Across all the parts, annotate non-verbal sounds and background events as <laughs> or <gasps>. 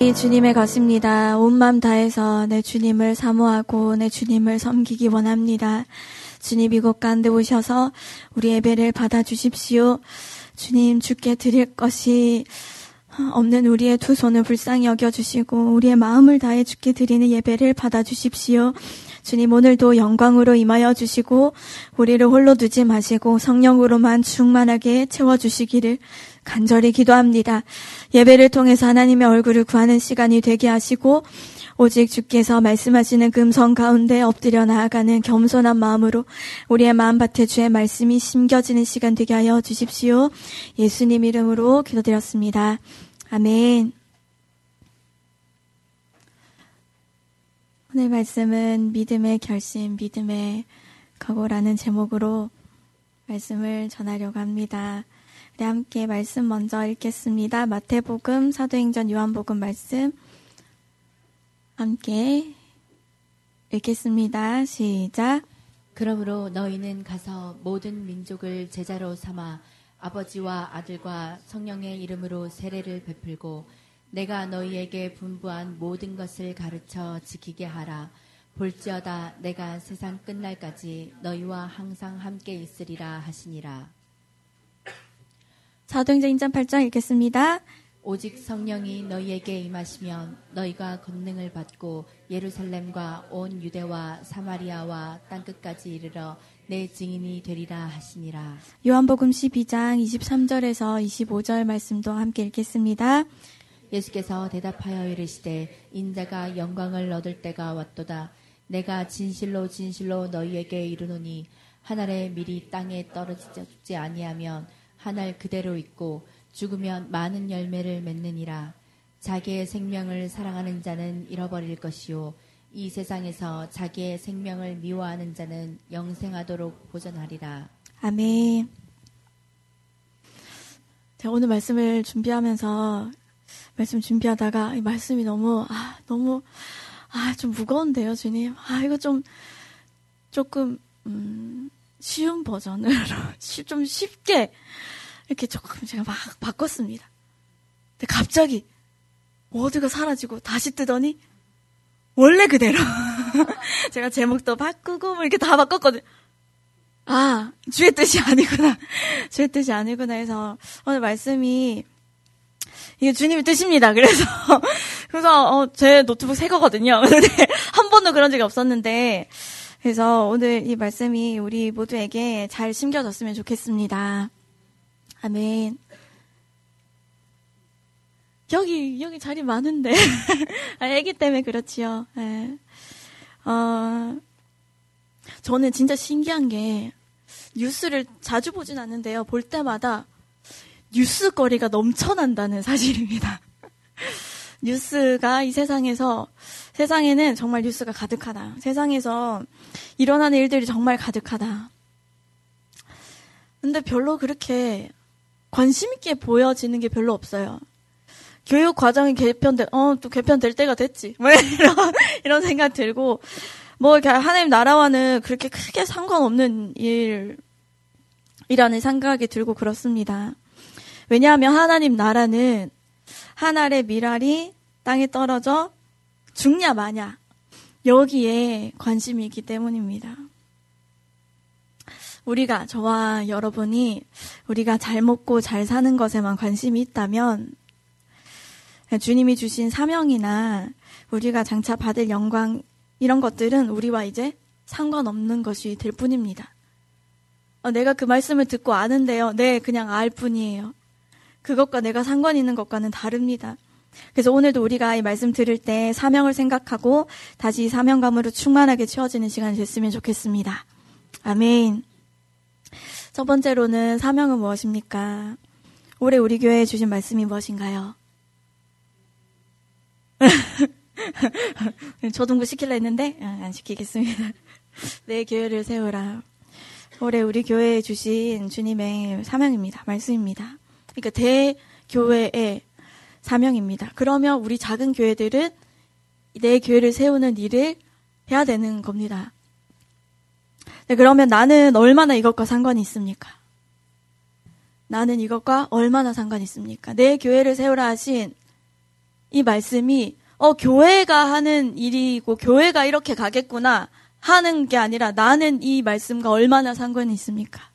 주님의 것입니다. 온 마음 다해서 내 주님을 사모하고 내 주님을 섬기기 원합니다. 주님 이곳 가운데 오셔서 우리 예배를 받아주십시오. 주님 주께 드릴 것이 없는 우리의 두 손을 불쌍히 여겨주시고 우리의 마음을 다해 주께 드리는 예배를 받아주십시오. 주님 오늘도 영광으로 임하여 주시고 우리를 홀로 두지 마시고 성령으로만 충만하게 채워 주시기를 간절히 기도합니다. 예배를 통해서 하나님의 얼굴을 구하는 시간이 되게 하시고 오직 주께서 말씀하시는 금성 가운데 엎드려 나아가는 겸손한 마음으로 우리의 마음밭에 주의 말씀이 심겨지는 시간 되게 하여 주십시오. 예수님 이름으로 기도드렸습니다. 아멘. 오늘 말씀은 믿음의 결심, 믿음의 각오라는 제목으로 말씀을 전하려고 합니다. 네, 함께 말씀 먼저 읽겠습니다. 마태복음, 사도행전, 요한복음 말씀 함께 읽겠습니다. 시작. 그러므로 너희는 가서 모든 민족을 제자로 삼아 아버지와 아들과 성령의 이름으로 세례를 베풀고 내가 너희에게 분부한 모든 것을 가르쳐 지키게 하라. 볼지어다 내가 세상 끝날까지 너희와 항상 함께 있으리라 하시니라. 사도행전 2장 8장 읽겠습니다. 오직 성령이 너희에게 임하시면 너희가 권능을 받고 예루살렘과 온 유대와 사마리아와 땅끝까지 이르러 내 증인이 되리라 하시니라. 요한복음 12장 23절에서 25절 말씀도 함께 읽겠습니다. 예수께서 대답하여 이르시되 인자가 영광을 얻을 때가 왔도다. 내가 진실로 진실로 너희에게 이르노니 한 알의 밀이 땅에 떨어지지 아니하면 하날 그대로 있고 죽으면 많은 열매를 맺느니라. 자기의 생명을 사랑하는 자는 잃어버릴 것이요. 이 세상에서 자기의 생명을 미워하는 자는 영생하도록 보전하리라. 아멘. 제가 오늘 말씀을 준비하면서 말씀 준비하다가 이 말씀이 너무 아 너무 아 좀 무거운데요, 주님. 아 이거 좀 조금 음, 쉬운 버전으로 <laughs> 좀 쉽게 이렇게 조금 제가 막 바꿨습니다. 근데 갑자기 워드가 사라지고 다시 뜨더니 원래 그대로 <laughs> 제가 제목도 바꾸고 뭐 이렇게 다 바꿨거든요. 아 주의 뜻이 아니구나. <laughs> 주의 뜻이 아니구나 해서 오늘 말씀이 이게 주님의 뜻입니다. 그래서 <laughs> 그래서 어, 제 노트북 새 거거든요. <laughs> 근데 한 번도 그런 적이 없었는데 그래서 오늘 이 말씀이 우리 모두에게 잘 심겨졌으면 좋겠습니다. 아멘. 여기 여기 자리 많은데 <laughs> 아, 애기 때문에 그렇지요. 네. 어, 저는 진짜 신기한 게 뉴스를 자주 보진 않는데요. 볼 때마다 뉴스거리가 넘쳐난다는 사실입니다. <laughs> 뉴스가 이 세상에서 세상에는 정말 뉴스가 가득하다. 세상에서 일어나는 일들이 정말 가득하다. 근데 별로 그렇게 관심 있게 보여지는 게 별로 없어요. 교육 과정이 개편돼, 어, 또 개편될 때가 됐지. <laughs> 뭐 이런, 이런 생각 들고, 뭐, 이렇게 하나님 나라와는 그렇게 크게 상관없는 일 이라는 생각이 들고 그렇습니다. 왜냐하면 하나님 나라는 한 알의 밀알이 땅에 떨어져 죽냐 마냐 여기에 관심이 있기 때문입니다. 우리가 저와 여러분이 우리가 잘 먹고 잘 사는 것에만 관심이 있다면 주님이 주신 사명이나 우리가 장차 받을 영광 이런 것들은 우리와 이제 상관없는 것이 될 뿐입니다. 어, 내가 그 말씀을 듣고 아는데요. 네, 그냥 알 뿐이에요. 그것과 내가 상관 있는 것과는 다릅니다. 그래서 오늘도 우리가 이 말씀 들을 때 사명을 생각하고 다시 이 사명감으로 충만하게 채워지는 시간이 됐으면 좋겠습니다. 아멘. 첫 번째로는 사명은 무엇입니까? 올해 우리 교회에 주신 말씀이 무엇인가요? <laughs> 초등부 시킬라 했는데 아, 안 시키겠습니다. <laughs> 내 교회를 세우라. 올해 우리 교회에 주신 주님의 사명입니다. 말씀입니다. 그러니까 대교회의 사명입니다. 그러면 우리 작은 교회들은 내 교회를 세우는 일을 해야 되는 겁니다. 네, 그러면 나는 얼마나 이것과 상관이 있습니까? 나는 이것과 얼마나 상관이 있습니까? 내 교회를 세우라 하신 이 말씀이 어 교회가 하는 일이고 교회가 이렇게 가겠구나 하는 게 아니라 나는 이 말씀과 얼마나 상관이 있습니까?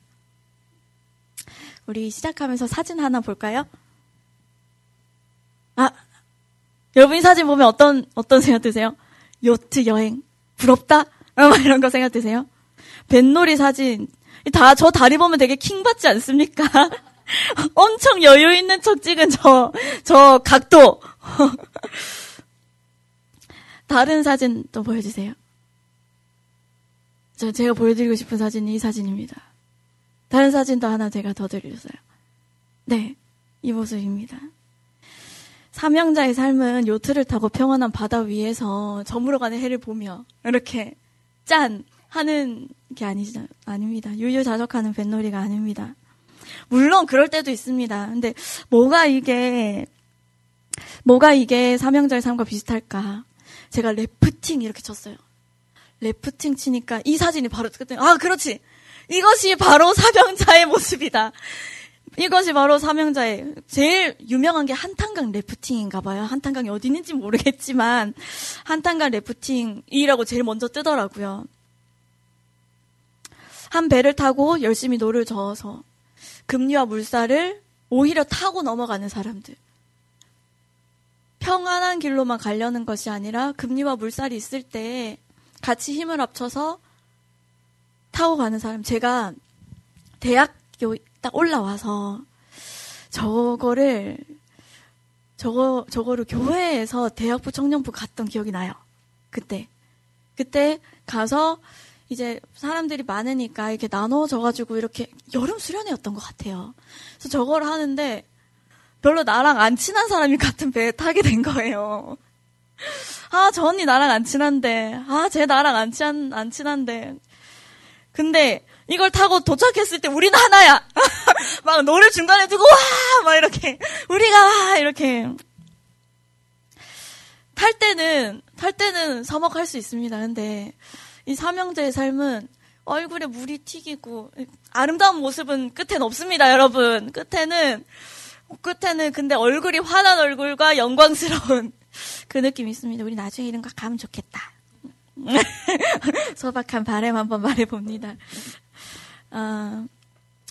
우리 시작하면서 사진 하나 볼까요? 아, 여러분 이 사진 보면 어떤 어떤 생각 드세요? 요트 여행 부럽다? 이런 거 생각 드세요? 뱃놀이 사진 다 저 다리 보면 되게 킹 받지 않습니까? <laughs> 엄청 여유 있는 척 찍은 저, 저 각도. <laughs> 다른 사진 또 보여주세요. 저, 제가 보여드리고 싶은 사진이 이 사진입니다. 다른 사진도 하나 제가 더 드렸어요. 네, 이 모습입니다. 사명자의 삶은 요트를 타고 평안한 바다 위에서 저물어가는 해를 보며 이렇게 짠 하는 게 아니죠. 아닙니다. 유유자적하는 뱃놀이가 아닙니다. 물론 그럴 때도 있습니다. 근데 뭐가 이게 뭐가 이게 사명자의 삶과 비슷할까? 제가 래프팅 이렇게 쳤어요. 래프팅 치니까 이 사진이 바로 그때 아 그렇지 이것이 바로 사명자의 모습이다. 이것이 바로 사명자의 제일 유명한 게 한탄강 래프팅인가 봐요. 한탄강이 어디 있는지 모르겠지만 한탄강 래프팅이라고 제일 먼저 뜨더라고요. 한 배를 타고 열심히 노를 저어서 급류와 물살을 오히려 타고 넘어가는 사람들. 평안한 길로만 가려는 것이 아니라 급류와 물살이 있을 때 같이 힘을 합쳐서 타고 가는 사람. 제가 대학교 딱 올라와서 저거를 저거 저거를 교회에서 대학부 청년부 갔던 기억이 나요. 그때 그때 가서 이제 사람들이 많으니까 이렇게 나눠져 가지고 이렇게 여름 수련회였던 것 같아요. 그래서 저걸 하는데 별로 나랑 안 친한 사람이 같은 배에 타게 된 거예요. 아, 저 언니 나랑 안 친한데. 아, 쟤 나랑 안 친한, 안 친한데. 근데 이걸 타고 도착했을 때 우리는 하나야. <laughs> 막 노를 중간에 두고 와! 막 이렇게. 우리가 와! 이렇게. 탈 때는, 탈 때는 서먹할 수 있습니다. 근데 이 사명자의 삶은 얼굴에 물이 튀기고 아름다운 모습은 끝엔 없습니다, 여러분. 끝에는 끝에는 근데 얼굴이 환한 얼굴과 영광스러운 <laughs> 그 느낌이 있습니다. 우리 나중에 이런 거 가면 좋겠다. <laughs> 소박한 바램 한번 말해봅니다. 어,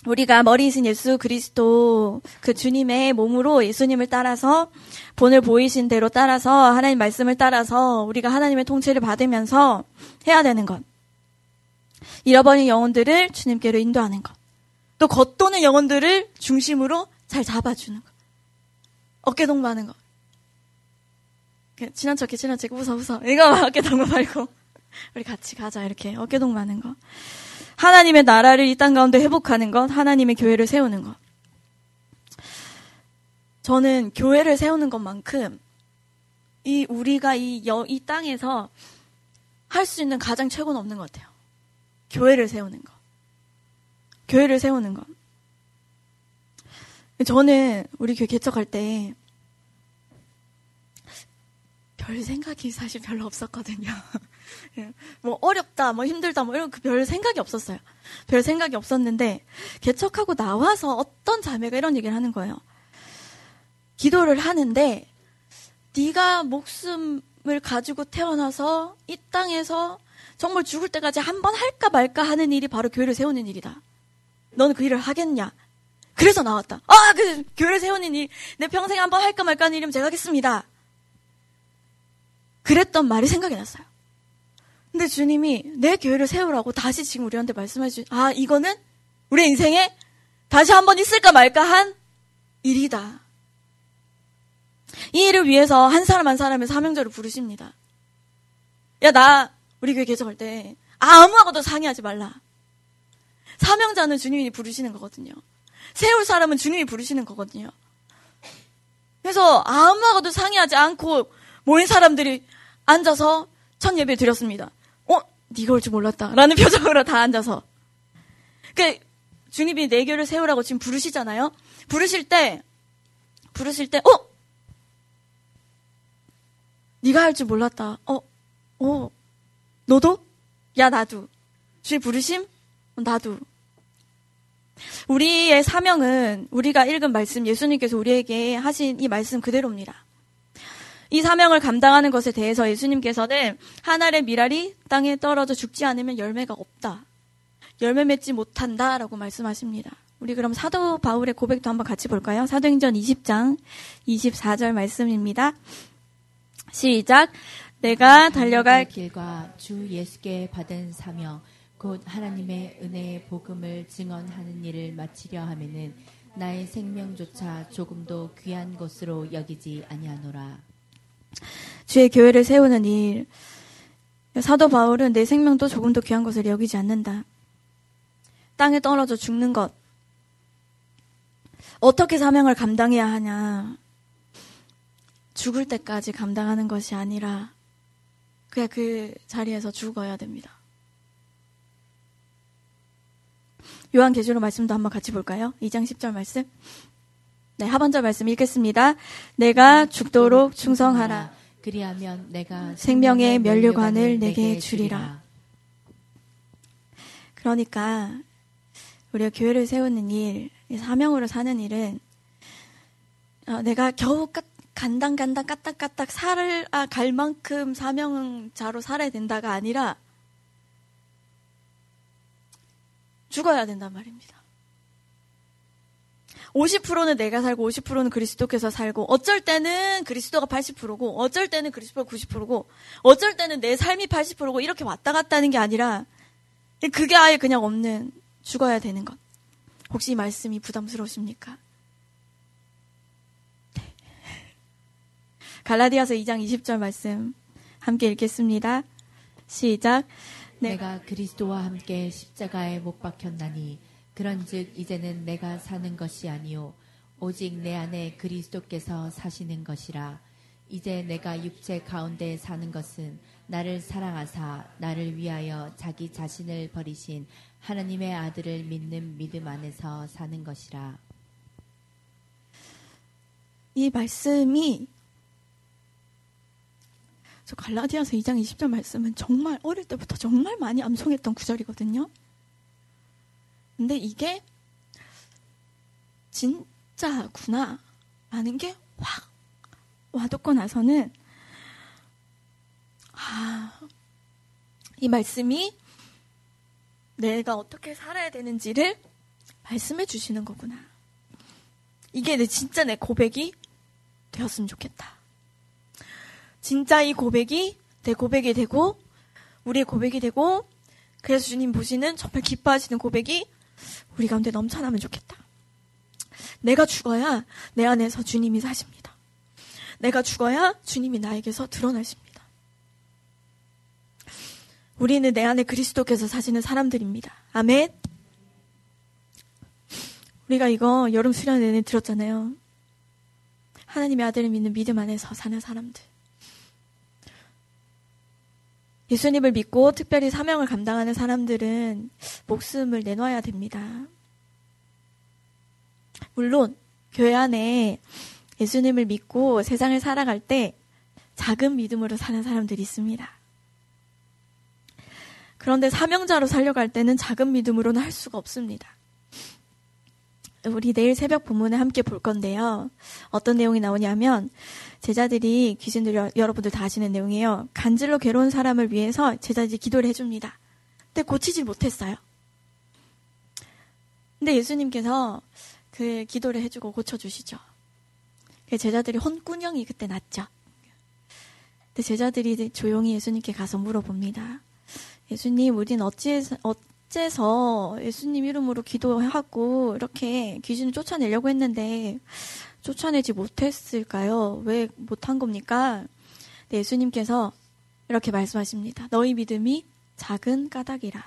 우리가 머리이신 예수 그리스도 그 주님의 몸으로 예수님을 따라서 본을 보이신 대로 따라서 하나님 말씀을 따라서 우리가 하나님의 통치를 받으면서 해야 되는 것. 잃어버린 영혼들을 주님께로 인도하는 것. 또 겉도는 영혼들을 중심으로 잘 잡아주는 것. 어깨 동무하는 것. 친한 척해, 친한 척, 웃어, 웃어. 이거 어깨 동무 말고. <laughs> 우리 같이 가자, 이렇게. 어깨 동무하는 것. 하나님의 나라를 이 땅 가운데 회복하는 것. 하나님의 교회를 세우는 것. 저는 교회를 세우는 것만큼 이 우리가 이, 여, 이 땅에서 할 수 있는 가장 최고는 없는 것 같아요. 교회를 세우는 것. 교회를 세우는 것. 저는 우리 교회 개척할 때 별 생각이 사실 별로 없었거든요. <laughs> 뭐 어렵다, 뭐 힘들다, 뭐 이런 그 별 생각이 없었어요. 별 생각이 없었는데 개척하고 나와서 어떤 자매가 이런 얘기를 하는 거예요. 기도를 하는데 네가 목숨을 가지고 태어나서 이 땅에서 정말 죽을 때까지 한 번 할까 말까 하는 일이 바로 교회를 세우는 일이다. 너는 그 일을 하겠냐? 그래서 나왔다. 아, 그 교회를 세우는 일, 내 평생 한 번 할까 말까 하는 일이면 제가 하겠습니다. 그랬던 말이 생각이 났어요. 근데 주님이 내 교회를 세우라고 다시 지금 우리한테 말씀해 주신, 아, 이거는 우리 인생에 다시 한번 있을까 말까 한 일이다. 이 일을 위해서 한 사람 한 사람의 사명자를 부르십니다. 야, 나 우리 교회 개척할 때 아무하고도 상의하지 말라. 사명자는 주님이 부르시는 거거든요. 세울 사람은 주님이 부르시는 거거든요. 그래서 아무하고도 상의하지 않고 모인 사람들이 앉아서 첫 예배 드렸습니다. 어, 네가 올 줄 몰랐다. 라는 <laughs> 표정으로 다 앉아서. 그 주님이 내 교를 세우라고 지금 부르시잖아요. 부르실 때 부르실 때 어, 네가 할 줄 몰랐다. 어, 어, 너도? 야, 나도. 주의 부르심? 나도. 우리의 사명은 우리가 읽은 말씀, 예수님께서 우리에게 하신 이 말씀 그대로입니다. 이 사명을 감당하는 것에 대해서 예수님께서는 한 알의 미랄이 땅에 떨어져 죽지 않으면 열매가 없다. 열매 맺지 못한다 라고 말씀하십니다. 우리 그럼 사도 바울의 고백도 한번 같이 볼까요? 사도행전 20장 24절 말씀입니다. 시작. 내가 달려갈 길과 주 예수께 받은 사명 곧 하나님의 은혜의 복음을 증언하는 일을 마치려 하면은 나의 생명조차 조금도 귀한 것으로 여기지 아니하노라. 주의 교회를 세우는 일. 사도 바울은 내 생명도 조금도 귀한 것을 여기지 않는다. 땅에 떨어져 죽는 것. 어떻게 사명을 감당해야 하냐. 죽을 때까지 감당하는 것이 아니라 그냥 그 자리에서 죽어야 됩니다. 요한계시록 말씀도 한번 같이 볼까요? 2장 10절 말씀. 네, 하반절 말씀 읽겠습니다. 내가 죽도록 충성하라. 그리하면 내가 생명의 면류관을 내게 주리라. 그러니까 우리가 교회를 세우는 일, 사명으로 사는 일은 어, 내가 겨우 까, 간당간당 까딱까딱 살아 갈 만큼 사명자로 살아야 된다가 아니라 죽어야 된단 말입니다. 50%는 내가 살고 50%는 그리스도께서 살고 어쩔 때는 그리스도가 80%고 어쩔 때는 그리스도가 90%고 어쩔 때는 내 삶이 80%고 이렇게 왔다 갔다 하는 게 아니라 그게 아예 그냥 없는 죽어야 되는 것. 혹시 이 말씀이 부담스러우십니까? 네. <laughs> 갈라디아서 2장 20절 말씀 함께 읽겠습니다. 시작. 네. 내가 그리스도와 함께 십자가에 못 박혔나니 그런즉 이제는 내가 사는 것이 아니요 오직 내 안에 그리스도께서 사시는 것이라 이제 내가 육체 가운데 사는 것은 나를 사랑하사 나를 위하여 자기 자신을 버리신 하나님의 아들을 믿는 믿음 안에서 사는 것이라 이 말씀이 저 갈라디아서 2장 20절 말씀은 정말 어릴 때부터 정말 많이 암송했던 구절이거든요. 근데 이게 진짜구나 라는 게 확 와닿고 나서는 아, 이 말씀이 내가 어떻게 살아야 되는지를 말씀해 주시는 거구나. 이게 내 진짜 내 고백이 되었으면 좋겠다. 진짜 이 고백이 내 고백이 되고 우리의 고백이 되고 그래서 주님 보시는 정말 기뻐하시는 고백이 우리 가운데 넘쳐나면 좋겠다. 내가 죽어야 내 안에서 주님이 사십니다. 내가 죽어야 주님이 나에게서 드러나십니다. 우리는 내 안에 그리스도께서 사시는 사람들입니다. 아멘. 우리가 이거 여름 수련 내내 들었잖아요. 하나님의 아들을 믿는 믿음 안에서 사는 사람들. 예수님을 믿고 특별히 사명을 감당하는 사람들은 목숨을 내놔야 됩니다. 물론 교회 안에 예수님을 믿고 세상을 살아갈 때 작은 믿음으로 사는 사람들이 있습니다. 그런데 사명자로 살려갈 때는 작은 믿음으로는 할 수가 없습니다. 우리 내일 새벽 본문에 함께 볼 건데요. 어떤 내용이 나오냐면 제자들이 귀신들 여러분들 다 아시는 내용이에요. 간질로 괴로운 사람을 위해서 제자들이 기도를 해줍니다. 근데 고치질 못했어요. 근데 예수님께서 그 기도를 해주고 고쳐주시죠. 제자들이 혼꾸녕이 그때 났죠. 근데 제자들이 조용히 예수님께 가서 물어봅니다. 예수님, 우린 어찌해서, 어 째서 예수님 이름으로 기도하고 이렇게 귀신을 쫓아내려고 했는데 쫓아내지 못했을까요? 왜 못한 겁니까? 네, 예수님께서 이렇게 말씀하십니다. 너희 믿음이 작은 까닭이라.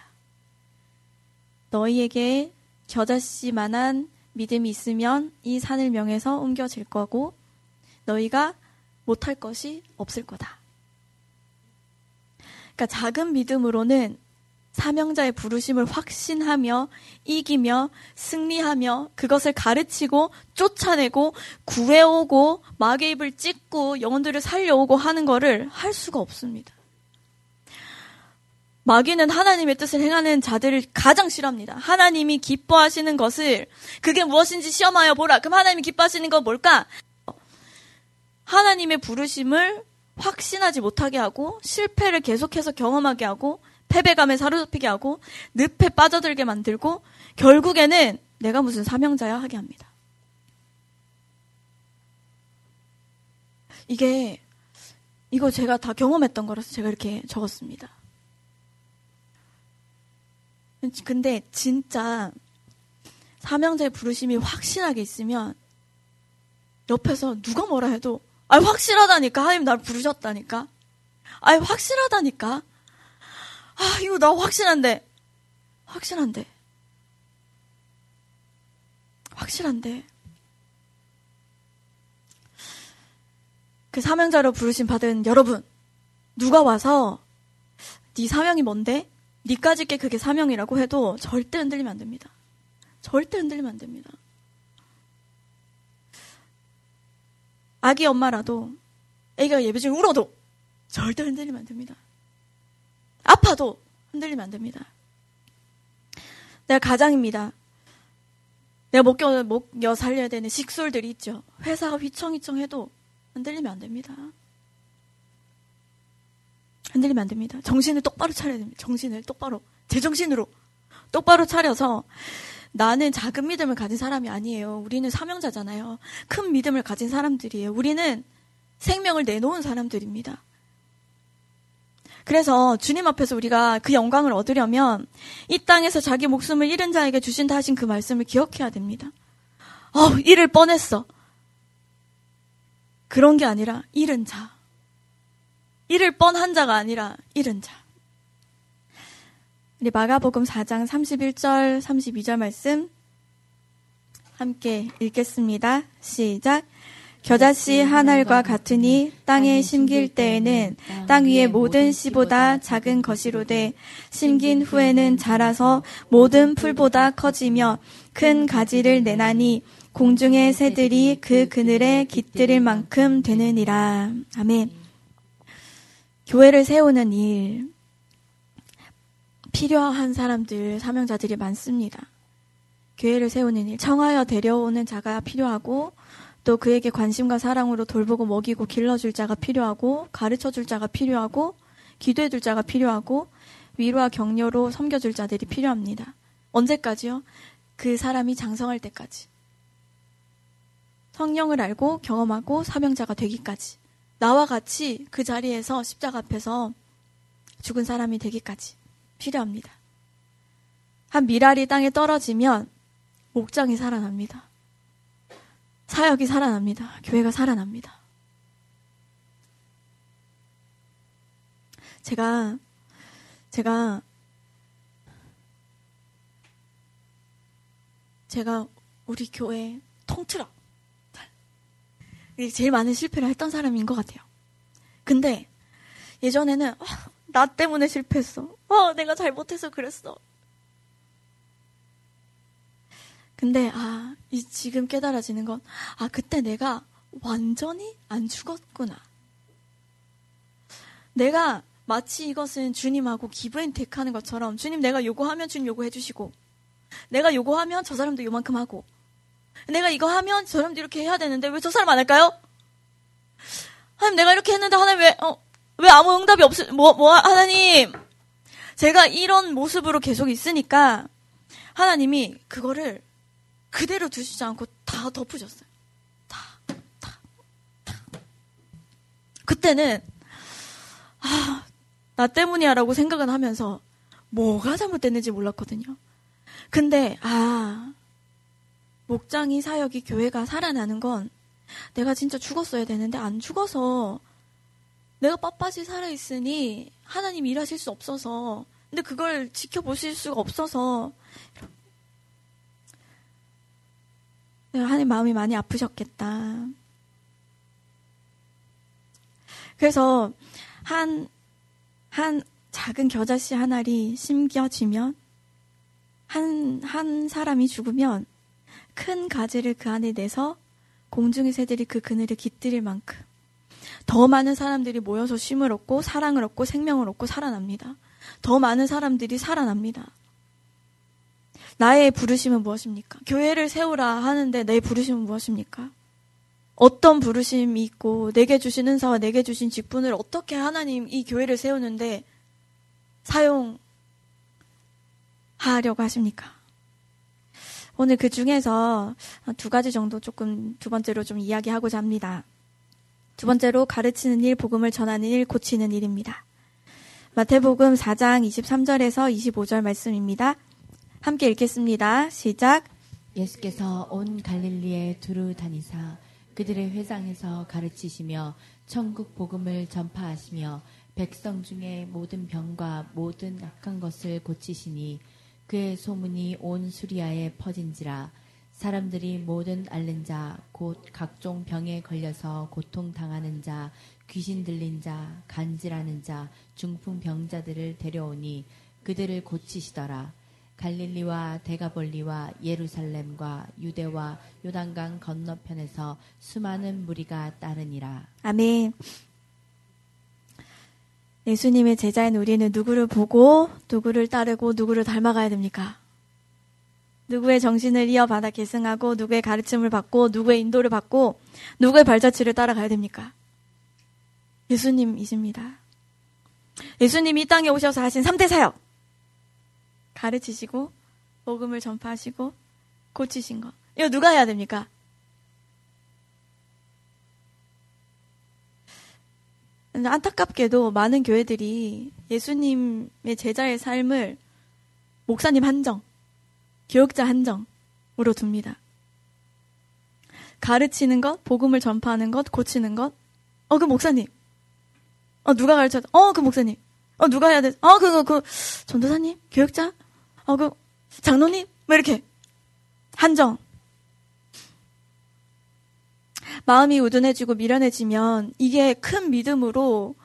너희에게 겨자씨만한 믿음이 있으면 이 산을 명해서 옮겨질 거고 너희가 못할 것이 없을 거다. 그러니까 작은 믿음으로는 사명자의 부르심을 확신하며 이기며 승리하며 그것을 가르치고 쫓아내고 구해오고 마귀 입을 찢고 영혼들을 살려오고 하는 것을 할 수가 없습니다. 마귀는 하나님의 뜻을 행하는 자들을 가장 싫어합니다. 하나님이 기뻐하시는 것을 그게 무엇인지 시험하여 보라. 그럼 하나님이 기뻐하시는 건 뭘까? 하나님의 부르심을 확신하지 못하게 하고 실패를 계속해서 경험하게 하고 패배감에 사로잡히게 하고 늪에 빠져들게 만들고 결국에는 내가 무슨 사명자야 하게 합니다. 이게 이거 제가 다 경험했던 거라서 제가 이렇게 적었습니다. 근데 진짜 사명자의 부르심이 확신하게 있으면 옆에서 누가 뭐라 해도 아 확실하다니까 하나님 날 부르셨다니까 아 확실하다니까 아 이거 나 확실한데 확실한데 확실한데 그 사명자로 부르심 받은 여러분 누가 와서 네 사명이 뭔데? 니까지 게 그게 사명이라고 해도 절대 흔들리면 안 됩니다. 절대 흔들리면 안 됩니다. 아기 엄마라도 애기가 예배 중에 울어도 절대 흔들리면 안 됩니다. 아파도 흔들리면 안 됩니다. 내가 가장입니다. 내가 먹여, 먹여 살려야 되는 식솔들이 있죠. 회사가 휘청휘청해도 흔들리면 안 됩니다. 흔들리면 안 됩니다. 정신을 똑바로 차려야 됩니다. 정신을 똑바로. 제정신으로 똑바로 차려서 나는 작은 믿음을 가진 사람이 아니에요. 우리는 사명자잖아요. 큰 믿음을 가진 사람들이에요. 우리는 생명을 내놓은 사람들입니다. 그래서 주님 앞에서 우리가 그 영광을 얻으려면 이 땅에서 자기 목숨을 잃은 자에게 주신다 하신 그 말씀을 기억해야 됩니다. 어, 잃을 뻔했어. 그런 게 아니라 잃은 자. 잃을 뻔한 자가 아니라 잃은 자. 우리 마가복음 4장 31절, 32절 말씀 함께 읽겠습니다. 시작. 겨자씨 한 알과 같으니 땅에 심길 때에는 땅 위의 모든 씨보다 작은 것이로되 심긴 후에는 자라서 모든 풀보다 커지며 큰 가지를 내나니 공중의 새들이 그 그늘에 깃들일 만큼 되느니라. 아멘. 교회를 세우는 일, 필요한 사람들, 사명자들이 많습니다. 교회를 세우는 일, 청하여 데려오는 자가 필요하고, 또 그에게 관심과 사랑으로 돌보고 먹이고 길러줄 자가 필요하고, 가르쳐 줄 자가 필요하고, 기도해 줄 자가 필요하고, 위로와 격려로 섬겨줄 자들이 필요합니다. 언제까지요? 그 사람이 장성할 때까지. 성령을 알고 경험하고 사명자가 되기까지. 나와 같이 그 자리에서 십자가 앞에서 죽은 사람이 되기까지. 필요합니다. 한 미랄이 땅에 떨어지면 목장이 살아납니다. 사역이 살아납니다. 교회가 살아납니다. 제가, 제가, 제가 우리 교회 통틀어. 제일 많은 실패를 했던 사람인 것 같아요. 근데 예전에는 어, 나 때문에 실패했어. 어, 내가 잘못해서 그랬어. 근데, 아, 이 지금 깨달아지는 건, 아, 그때 내가 완전히 안 죽었구나. 내가 마치 이것은 주님하고 기브앤테크 하는 것처럼, 주님 내가 요구하면 주님 요구해 주시고, 내가 요구하면 저 사람도 요만큼 하고, 내가 이거 하면 저 사람도 이렇게 해야 되는데 왜 저 사람 안 할까요? 하나님 내가 이렇게 했는데 하나님 왜, 어, 왜 아무 응답이 없을, 뭐, 뭐, 하나님. 제가 이런 모습으로 계속 있으니까 하나님이 그거를 그대로 두시지 않고 다 덮으셨어요. 다, 다, 다. 그때는, 아, 나 때문이야 라고 생각은 하면서 뭐가 잘못됐는지 몰랐거든요. 근데, 아, 목장이 사역이 교회가 살아나는 건 내가 진짜 죽었어야 되는데 안 죽어서 내가 빳빳이 살아있으니 하나님 일하실 수 없어서 근데 그걸 지켜보실 수가 없어서 하나님 마음이 많이 아프셨겠다. 그래서 한, 한 작은 겨자씨 한 알이 심겨지면 한, 한 사람이 죽으면 큰 가지를 그 안에 내서 공중의 새들이 그 그늘에 깃들일 만큼 더 많은 사람들이 모여서 쉼을 얻고 사랑을 얻고 생명을 얻고 살아납니다. 더 많은 사람들이 살아납니다. 나의 부르심은 무엇입니까? 교회를 세우라 하는데 내 부르심은 무엇입니까? 어떤 부르심이 있고 내게 주신 은사와 내게 주신 직분을 어떻게 하나님 이 교회를 세우는데 사용하려고 하십니까? 오늘 그 중에서 두 가지 정도 조금 두 번째로 좀 이야기하고자 합니다. 두 번째로 가르치는 일, 복음을 전하는 일, 고치는 일입니다. 마태복음 4장 23절에서 25절 말씀입니다. 함께 읽겠습니다. 시작. 예수께서 온 갈릴리에 두루 다니사 그들의 회당에서 가르치시며 천국 복음을 전파하시며 백성 중에 모든 병과 모든 악한 것을 고치시니 그의 소문이 온 수리아에 퍼진지라 사람들이 모든 앓는 자, 곧 각종 병에 걸려서 고통당하는 자, 귀신 들린 자, 간질하는 자, 중풍 병자들을 데려오니 그들을 고치시더라. 갈릴리와 대가볼리와 예루살렘과 유대와 요단강 건너편에서 수많은 무리가 따르니라. 아멘. 예수님의 제자인 우리는 누구를 보고 누구를 따르고 누구를 닮아가야 됩니까? 누구의 정신을 이어받아 계승하고 누구의 가르침을 받고 누구의 인도를 받고 누구의 발자취를 따라가야 됩니까? 예수님이십니다. 예수님이 이 땅에 오셔서 하신 3대 사역. 가르치시고 복음을 전파하시고 고치신 것. 이거 누가 해야 됩니까? 안타깝게도 많은 교회들이 예수님의 제자의 삶을 목사님 한정, 교육자 한정으로 둡니다. 가르치는 것, 복음을 전파하는 것, 고치는 것. 어, 그 목사님. 어, 누가 가르쳐? 어, 그 목사님. 어, 누가 해야 돼? 어, 그, 그, 그, 전도사님? 교육자? 어, 그, 장로님? 뭐 이렇게. 한정. 마음이 우둔해지고 미련해지면 이게 큰 믿음으로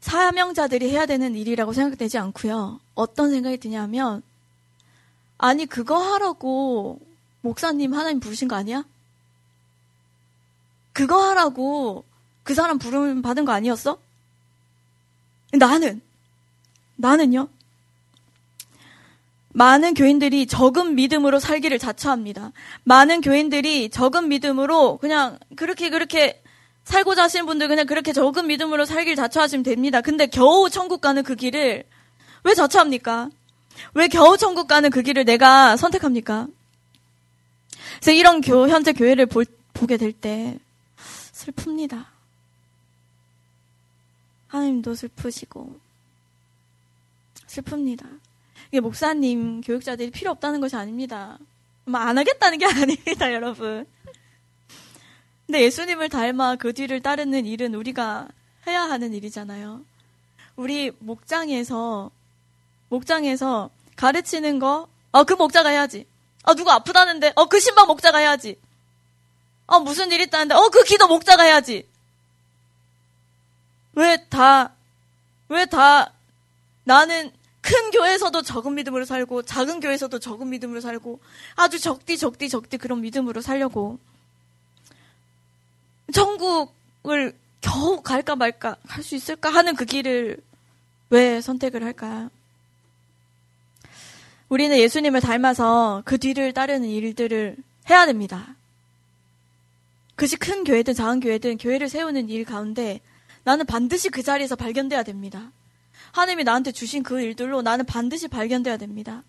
사명자들이 해야 되는 일이라고 생각되지 않고요. 어떤 생각이 드냐면 아니 그거 하라고 목사님 하나님 부르신 거 아니야? 그거 하라고 그 사람 부름 받은 거 아니었어? 나는 나는요. 많은 교인들이 적은 믿음으로 살기를 자처합니다. 많은 교인들이 적은 믿음으로 그냥 그렇게 그렇게 살고자 하시는 분들 그냥 그렇게 적은 믿음으로 살기를 자처하시면 됩니다. 근데 겨우 천국 가는 그 길을 왜 자처합니까? 왜 겨우 천국 가는 그 길을 내가 선택합니까? 그래서 이런 교, 현재 교회를 볼, 보게 될 때 슬픕니다. 하나님도 슬프시고 슬픕니다. 이게 목사님, 교육자들이 필요 없다는 것이 아닙니다. 안 하겠다는 게 <laughs> 아닙니다, 여러분. 근데 예수님을 닮아 그 뒤를 따르는 일은 우리가 해야 하는 일이잖아요. 우리 목장에서, 목장에서 가르치는 거, 어, 그 목자가 해야지. 어, 누구 아프다는데, 어, 그 신방 목자가 해야지. 어, 무슨 일 있다는데, 어, 그 기도 목자가 해야지. 왜 다, 왜 다, 나는 큰 교회에서도 적은 믿음으로 살고 작은 교회에서도 적은 믿음으로 살고 아주 적디 적디 적디 그런 믿음으로 살려고 천국을 겨우 갈까 말까 할 수 있을까 하는 그 길을 왜 선택을 할까? 우리는 예수님을 닮아서 그 뒤를 따르는 일들을 해야 됩니다. 그것이 큰 교회든 작은 교회든 교회를 세우는 일 가운데 나는 반드시 그 자리에서 발견돼야 됩니다. 하나님이 나한테 주신 그 일들로 나는 반드시 발견돼야 됩니다.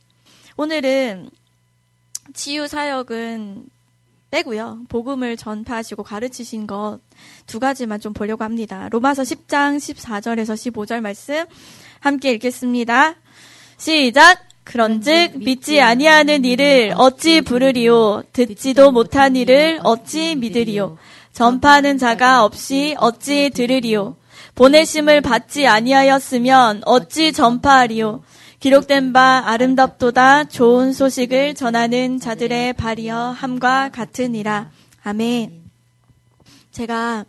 오늘은 치유 사역은 빼고요. 복음을 전파하시고 가르치신 것 두 가지만 좀 보려고 합니다. 로마서 10장 14절에서 15절 말씀 함께 읽겠습니다. 시작! 그런즉 믿지 아니하는 일을 어찌 부르리요 듣지도 못한 일을 어찌 믿으리요 전파하는 자가 없이 어찌 들으리요 보내심을 받지 아니하였으면 어찌 전파하리요. 기록된 바 아름답도다 좋은 소식을 전하는 자들의 발이여 함과 같으니라. 아멘. 제가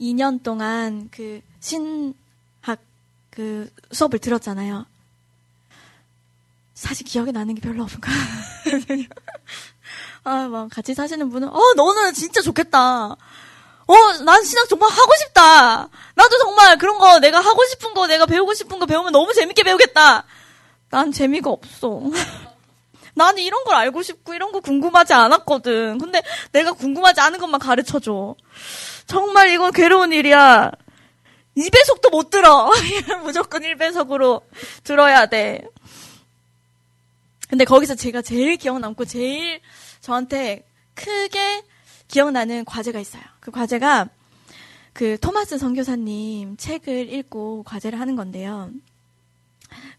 2년 동안 그 신학 그 수업을 들었잖아요. 사실 기억에 나는 게 별로 없는가. <laughs> 아, 막 같이 사시는 분은, 어, 너는 진짜 좋겠다. 어, 난 신학 정말 하고 싶다. 나도 정말 그런 거 내가 하고 싶은 거, 내가 배우고 싶은 거 배우면 너무 재밌게 배우겠다. 난 재미가 없어. <laughs> 나는 이런 걸 알고 싶고 이런 거 궁금하지 않았거든. 근데 내가 궁금하지 않은 것만 가르쳐 줘. 정말 이건 괴로운 일이야. 2배속도 못 들어. <laughs> 무조건 1배속으로 들어야 돼. 근데 거기서 제가 제일 기억 남고 제일 저한테 크게 기억나는 과제가 있어요. 그 과제가 그 토마스 선교사님 책을 읽고 과제를 하는 건데요.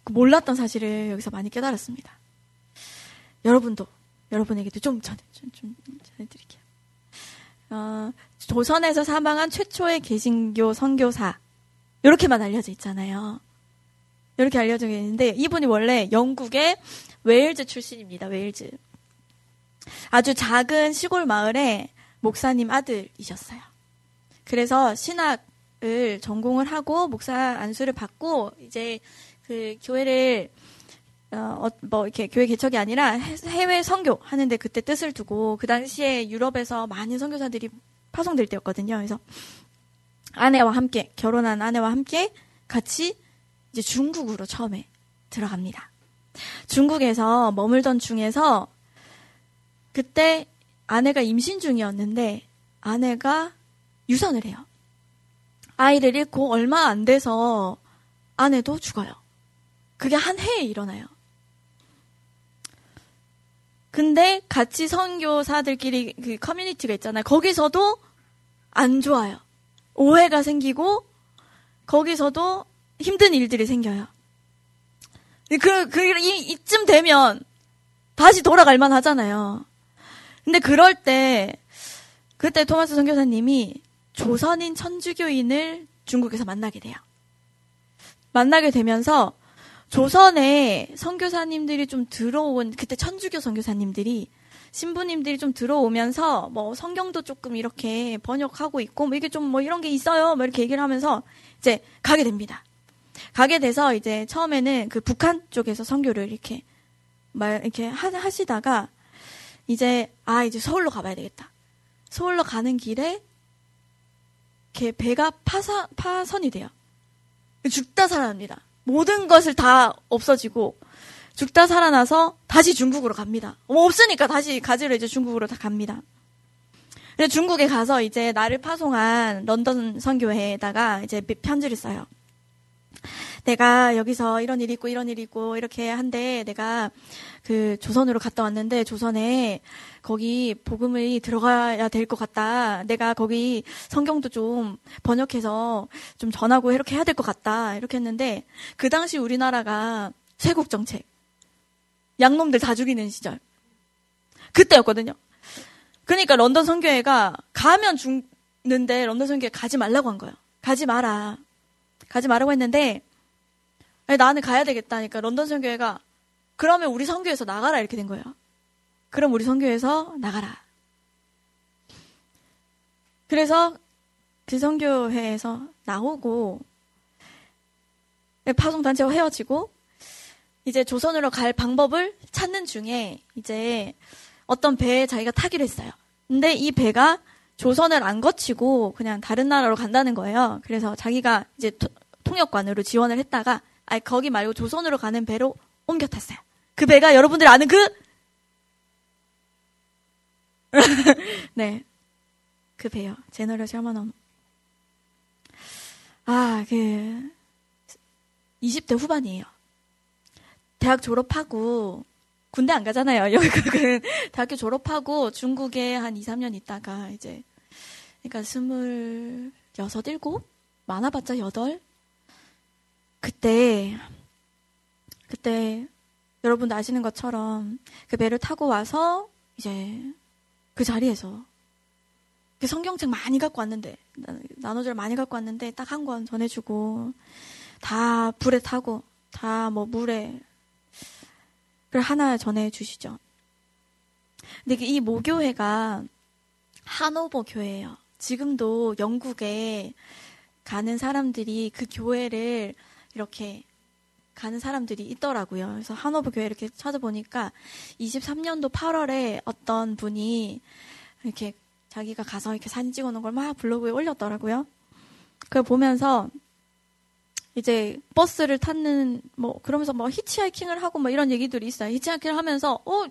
그 몰랐던 사실을 여기서 많이 깨달았습니다. 여러분도 여러분에게도 좀 전해 좀, 좀 전해드릴게요. 어, 조선에서 사망한 최초의 개신교 선교사 이렇게만 알려져 있잖아요. 이렇게 알려져 있는데 이분이 원래 영국의 웨일즈 출신입니다. 웨일즈. 아주 작은 시골 마을의 목사님 아들이셨어요. 그래서 신학을 전공을 하고 목사 안수를 받고 이제 그 교회를 어, 뭐 이렇게 교회 개척이 아니라 해외 선교 하는데 그때 뜻을 두고 그 당시에 유럽에서 많은 선교사들이 파송될 때였거든요. 그래서 아내와 함께 결혼한 아내와 함께 같이 이제 중국으로 처음에 들어갑니다. 중국에서 머물던 중에서 그때 아내가 임신 중이었는데 아내가 유산을 해요. 아이를 잃고 얼마 안 돼서 아내도 죽어요. 그게 한 해에 일어나요. 근데 같이 선교사들끼리 그 커뮤니티가 있잖아요. 거기서도 안 좋아요. 오해가 생기고 거기서도 힘든 일들이 생겨요. 그, 그, 이, 이쯤 되면 다시 돌아갈 만 하잖아요. 근데 그럴 때, 그때 토마스 선교사님이 조선인 천주교인을 중국에서 만나게 돼요. 만나게 되면서 조선에 선교사님들이 좀 들어온, 그때 천주교 선교사님들이 신부님들이 좀 들어오면서 뭐 성경도 조금 이렇게 번역하고 있고 뭐 이게 좀 뭐 이런 게 있어요. 뭐 이렇게 얘기를 하면서 이제 가게 됩니다. 가게 돼서 이제 처음에는 그 북한 쪽에서 선교를 이렇게 말 이렇게 하, 시다가 이제 아 이제 서울로 가봐야 되겠다. 서울로 가는 길에 이렇게 배가 파사, 파선이 돼요. 죽다 살아납니다. 모든 것을 다 없어지고 죽다 살아나서 다시 중국으로 갑니다. 뭐 없으니까 다시 가지러 이제 중국으로 다 갑니다. 중국에 가서 이제 나를 파송한 런던 선교회에다가 이제 편지를 써요. 내가 여기서 이런 일이 있고 이런 일이 있고 이렇게 한데 내가 그 조선으로 갔다 왔는데 조선에 거기 복음이 들어가야 될 것 같다. 내가 거기 성경도 좀 번역해서 좀 전하고 이렇게 해야 될 것 같다. 이렇게 했는데 그 당시 우리나라가 세국 정책 양놈들 다 죽이는 시절 그때였거든요. 그러니까 런던 선교회가 가면 죽는데 런던 선교회 가지 말라고 한 거예요. 가지 마라. 가지 말라고 했는데 나는 가야 되겠다니까 런던 선교회가 그러면 우리 선교에서 나가라 이렇게 된 거예요. 그럼 우리 선교에서 나가라. 그래서 그 선교회에서 나오고 파송 단체와 헤어지고 이제 조선으로 갈 방법을 찾는 중에 이제 어떤 배에 자기가 타기로 했어요. 근데 이 배가 조선을 안 거치고 그냥 다른 나라로 간다는 거예요. 그래서 자기가 이제 통역관으로 지원을 했다가 아 거기 말고 조선으로 가는 배로 옮겨 탔어요. 그 배가 여러분들 아는 그 <laughs> 네. 그 배요. 제너럴 셔먼엄. 아, 그 20대 후반이에요. 대학 졸업하고 군대 안 가잖아요. <laughs> 여기는 대학교 졸업하고 중국에 한 2, 3년 있다가 이제 그러니까 스물여섯, 일곱 많아봤자 여덟 그때 그때 여러분도 아시는 것처럼 그 배를 타고 와서 이제 그 자리에서 그 성경책 많이 갖고 왔는데 나눠줄 많이 갖고 왔는데 딱 한 권 전해주고 다 불에 타고 다 뭐 물에 를 하나 전해주시죠. 근데 그이 모교회가 하노버 교회예요. 지금도 영국에 가는 사람들이 그 교회를 이렇게 가는 사람들이 있더라고요. 그래서 하노브 교회 이렇게 찾아보니까 23년도 8월에 어떤 분이 이렇게 자기가 가서 이렇게 사진 찍어 놓은 걸 막 블로그에 올렸더라고요. 그걸 보면서 이제 버스를 탔는 뭐 그러면서 뭐 히치하이킹을 하고 뭐 이런 얘기들이 있어요. 히치하이킹을 하면서 어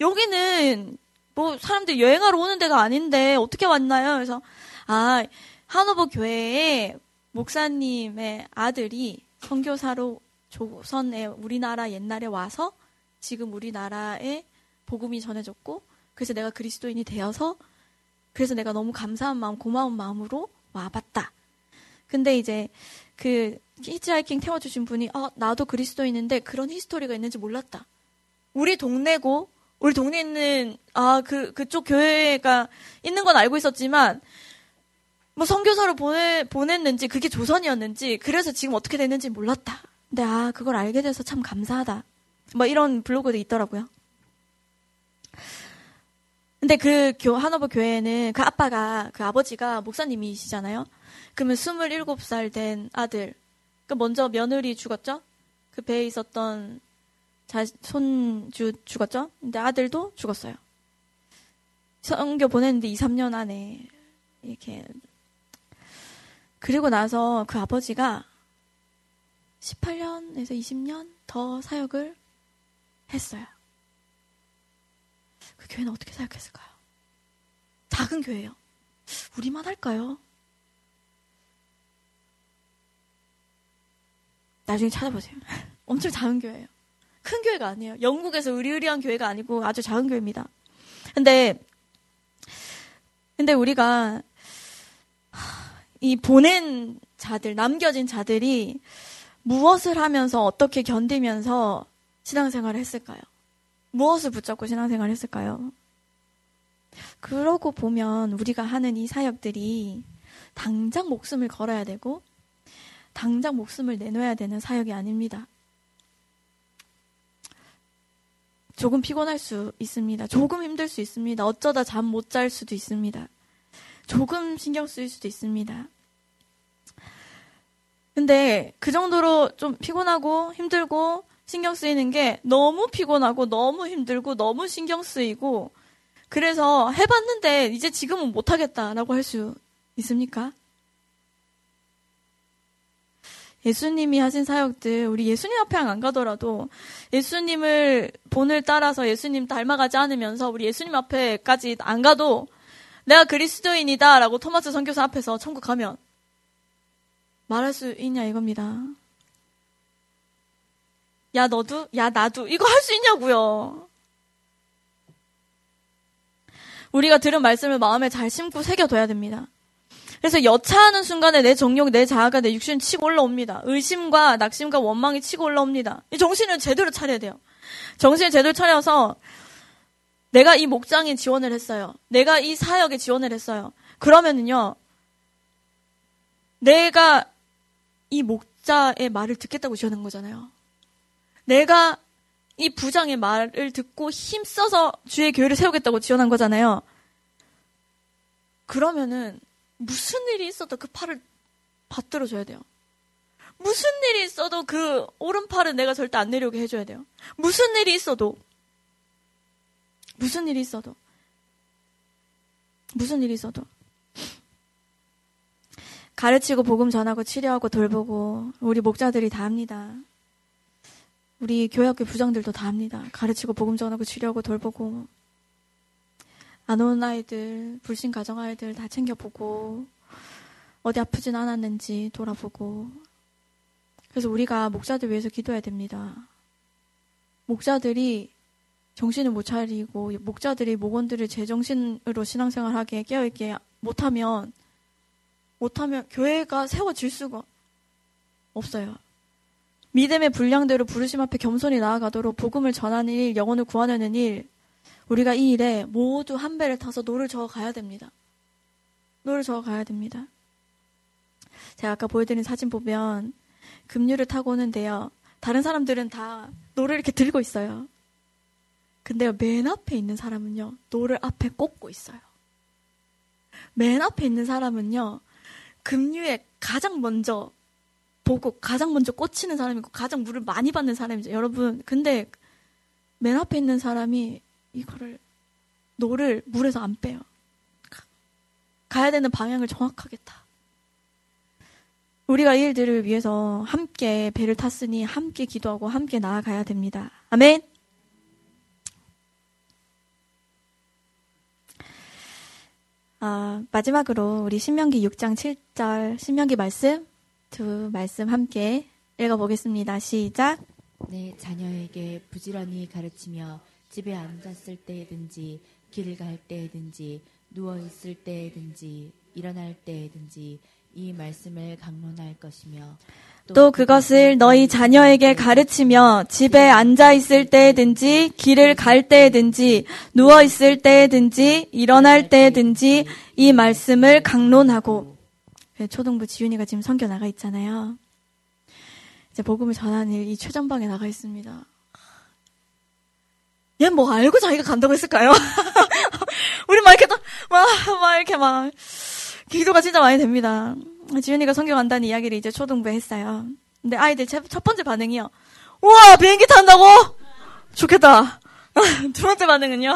여기는 뭐 사람들 여행하러 오는 데가 아닌데 어떻게 왔나요? 그래서 아 하노버 교회에 목사님의 아들이 선교사로 조선에 우리나라 옛날에 와서 지금 우리나라에 복음이 전해졌고 그래서 내가 그리스도인이 되어서 그래서 내가 너무 감사한 마음 고마운 마음으로 와봤다. 근데 이제 그 히치하이킹 태워주신 분이 아 나도 그리스도인인데 그런 history가 있는지 몰랐다. 우리 동네고 우리 동네에 있는 아 그 그쪽 교회가 있는 건 알고 있었지만 뭐 선교사로 보내 보냈는지 그게 조선이었는지 그래서 지금 어떻게 됐는지 몰랐다. 근데 아 그걸 알게 돼서 참 감사하다. 뭐 이런 블로그도 있더라고요. 근데 그 교, 하노버 교회는 그 아빠가, 그 아버지가 목사님이시잖아요. 그러면 27살 된 아들, 그 먼저 며느리 죽었죠? 그 배에 있었던 자, 손주 죽었죠? 근데 아들도 죽었어요. 성교 보냈는데 2, 3년 안에 이렇게 그리고 나서 그 아버지가 18년에서 20년 더 사역을 했어요. 그 교회는 어떻게 사역했을까요? 작은 교회요. 우리만 할까요? 나중에 찾아보세요. <laughs> 엄청 작은 교회예요. 큰 교회가 아니에요. 영국에서 의리의리한 교회가 아니고 아주 작은 교회입니다. 근데 근데 우리가 이 보낸 자들, 남겨진 자들이 무엇을 하면서 어떻게 견디면서 신앙생활을 했을까요? 무엇을 붙잡고 신앙생활을 했을까요? 그러고 보면 우리가 하는 이 사역들이 당장 목숨을 걸어야 되고 당장 목숨을 내놓아야 되는 사역이 아닙니다. 조금 피곤할 수 있습니다. 조금 힘들 수 있습니다. 어쩌다 잠 못 잘 수도 있습니다. 조금 신경 쓰일 수도 있습니다. 근데 그 정도로 좀 피곤하고 힘들고 신경 쓰이는 게 너무 피곤하고 너무 힘들고 너무 신경 쓰이고 그래서 해봤는데 이제 지금은 못하겠다라고 할 수 있습니까? 예수님이 하신 사역들, 우리 예수님 앞에 안 가더라도 예수님을 본을 따라서 예수님 닮아가지 않으면서 우리 예수님 앞에까지 안 가도 내가 그리스도인이다라고 토마스 선교사 앞에서 천국 가면 말할 수 있냐 이겁니다. 야 너도 야 나도 이거 할 수 있냐고요. 우리가 들은 말씀을 마음에 잘 심고 새겨둬야 됩니다. 그래서 여차하는 순간에 내 정욕, 내 자아가 내 육신 치고 올라옵니다. 의심과 낙심과 원망이 치고 올라옵니다. 이 정신을 제대로 차려야 돼요. 정신을 제대로 차려서 내가 이 목장에 지원을 했어요. 내가 이 사역에 지원을 했어요. 그러면은요, 내가 이 목자의 말을 듣겠다고 지원한 거잖아요. 내가 이 부장의 말을 듣고 힘써서 주의 교회를 세우겠다고 지원한 거잖아요. 그러면은 무슨 일이 있어도 그 팔을 받들어 줘야 돼요. 무슨 일이 있어도 그 오른팔은 내가 절대 안 내려오게 해줘야 돼요. 무슨 일이 있어도. 무슨 일이 있어도. 무슨 일이 있어도. 가르치고 복음 전하고 치료하고 돌보고 우리 목자들이 다 합니다. 우리 교회 학교 부장들도 다 합니다. 가르치고 복음 전하고 치료하고 돌보고 안 오는 아이들, 불신 가정 아이들 다 챙겨보고 어디 아프진 않았는지 돌아보고 그래서 우리가 목자들 위해서 기도해야 됩니다. 목자들이 정신을 못 차리고 목자들이 목원들을 제정신으로 신앙생활하게 깨어있게 못하면 못하면 교회가 세워질 수가 없어요. 믿음의 분량대로 부르심 앞에 겸손히 나아가도록 복음을 전하는 일, 영혼을 구하는 일, 우리가 이 일에 모두 한 배를 타서 노를 저어 가야 됩니다. 노를 저어 가야 됩니다. 제가 아까 보여드린 사진 보면 급류를 타고 오는데요. 다른 사람들은 다 노를 이렇게 들고 있어요. 근데요, 맨 앞에 있는 사람은요, 노를 앞에 꽂고 있어요. 맨 앞에 있는 사람은요, 급류에 가장 먼저 보고 가장 먼저 꽂히는 사람이고 가장 물을 많이 받는 사람이죠. 여러분, 근데 맨 앞에 있는 사람이 이거를 노를 물에서 안 빼요. 가야 되는 방향을 정확하게 타. 우리가 이 일들을 위해서 함께 배를 탔으니 함께 기도하고 함께 나아가야 됩니다. 아멘. 아, 마지막으로 우리 신명기 6장 7절 신명기 말씀 두 말씀 함께 읽어보겠습니다. 시작. 내 자녀에게 부지런히 가르치며 집에 앉았을 때든지 길을 갈 때든지 누워 있을 때든지 일어날 때든지 이 말씀을 강론할 것이며 또 그것을 너희 자녀에게 가르치며 집에 앉아 있을 때든지 길을 갈 때든지 누워 있을 때든지 일어날 때든지 이 말씀을 강론하고 네, 초등부 지윤이가 지금 성교 나가 있잖아요. 이제 복음을 전하는 일 이 최전방에 나가 있습니다. 얘 뭐 알고 자기가 간다고 했을까요? <laughs> 우리 막 이렇게 막, 막 이렇게 막 기도가 진짜 많이 됩니다. 지윤이가 성교 간다는 이야기를 이제 초등부에 했어요. 근데 아이들 첫 번째 반응이요. 우와 비행기 탄다고? 좋겠다. <laughs> 두 번째 반응은요.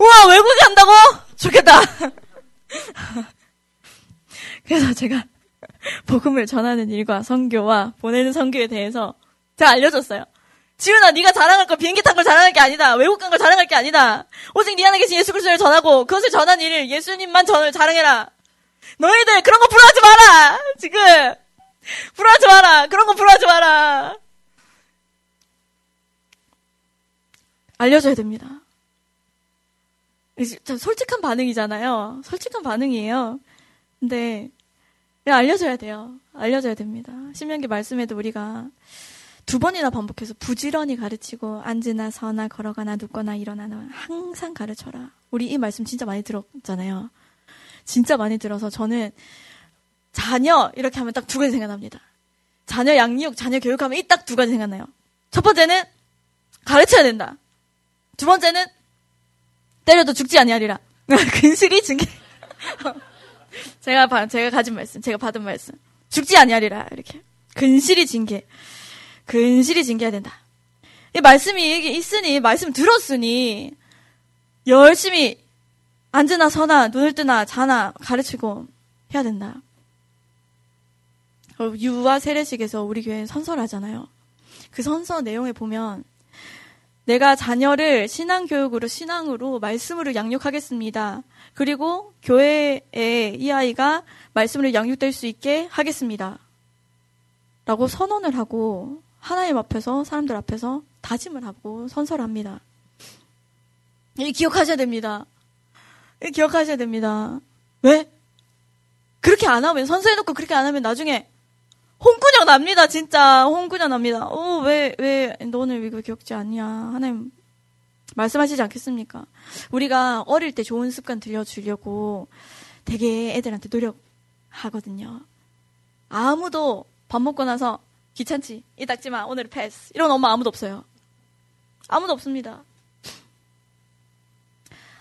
우와 외국에 간다고? 좋겠다. <laughs> 그래서 제가 복음을 전하는 일과 성교와 보내는 성교에 대해서 제가 알려줬어요. 지훈아, 네가 자랑할 건 비행기 탄 걸 자랑할 게 아니다. 외국 간 걸 자랑할 게 아니다. 오직 네 안에 계신 예수 그리스도를 전하고 그것을 전한 일을 예수님만 전을 자랑해라. 너희들 그런 거 부러워하지 마라. 지금 부러워하지 마라. 그런 거 부러워하지 마라. 알려줘야 됩니다. 솔직한 반응이잖아요. 솔직한 반응이에요. 근데 알려줘야 돼요. 알려줘야 됩니다. 신명기 말씀에도 우리가 두 번이나 반복해서 부지런히 가르치고 앉으나 서나 걸어가나 눕거나 일어나나 항상 가르쳐라. 우리 이 말씀 진짜 많이 들었잖아요. 진짜 많이 들어서 저는 자녀 이렇게 하면 딱 두 가지 생각납니다. 자녀 양육, 자녀 교육하면 이 딱 두 가지 생각나요. 첫 번째는 가르쳐야 된다. 두 번째는 때려도 죽지 아니하리라. <laughs> 근실이 증게 <laughs> 제가 제가 가진 말씀, 제가 받은 말씀. 죽지 아니하리라 이렇게 근실이 징계, 근실이 징계해야 된다. 이 말씀이 있으니 말씀 들었으니 열심히 앉으나 서나 눈을 뜨나 자나 가르치고 해야 된다. 유아 세례식에서 우리 교회 선설하잖아요. 그 선서 내용에 보면 내가 자녀를 신앙 교육으로 신앙으로 말씀으로 양육하겠습니다. 그리고 교회에 이 아이가 말씀으로 양육될 수 있게 하겠습니다. 라고 선언을 하고 하나님 앞에서 사람들 앞에서 다짐을 하고 선설합니다. 이 기억하셔야 됩니다. 이 기억하셔야 됩니다. 왜? 그렇게 안 하면 선서해놓고 그렇게 안 하면 나중에 홍군형 납니다, 진짜. 홍군형 납니다. 어, 왜, 왜, 너는 이거 기억지 않냐. 하나님, 말씀하시지 않겠습니까? 우리가 어릴 때 좋은 습관 들려주려고 되게 애들한테 노력하거든요. 아무도 밥 먹고 나서 귀찮지. 이 닦지 마. 오늘은 패스. 이런 엄마 아무도 없어요. 아무도 없습니다.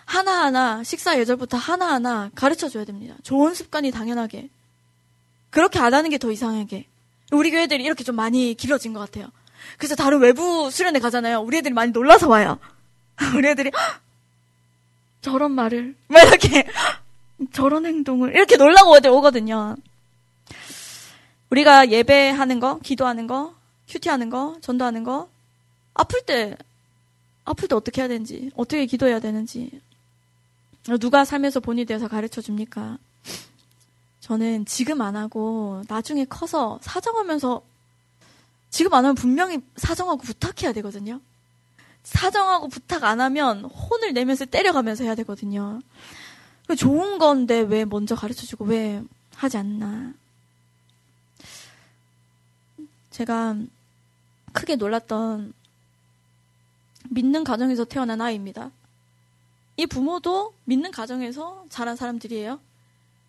하나하나, 식사 예절부터 하나하나 가르쳐 줘야 됩니다. 좋은 습관이 당연하게. 그렇게 안 하는 게 더 이상하게. 우리 교회들이 이렇게 좀 많이 길어진 것 같아요. 그래서 다른 외부 수련회 가잖아요. 우리 애들이 많이 놀라서 와요. <laughs> 우리 애들이 저런 말을 <laughs> 막 이렇게 저런 행동을 이렇게 놀라고 오거든요. 우리가 예배하는 거, 기도하는 거, 큐티하는 거, 전도하는 거 아플 때 아플 때 어떻게 해야 되는지, 어떻게 기도해야 되는지 누가 삶에서 본이 되어서 가르쳐 줍니까? 저는 지금 안 하고 나중에 커서 사정하면서 지금 안 하면 분명히 사정하고 부탁해야 되거든요. 사정하고 부탁 안 하면 혼을 내면서 때려가면서 해야 되거든요. 좋은 건데 왜 먼저 가르쳐 주고 왜 하지 않나. 제가 크게 놀랐던 믿는 가정에서 태어난 아이입니다. 이 부모도 믿는 가정에서 자란 사람들이에요.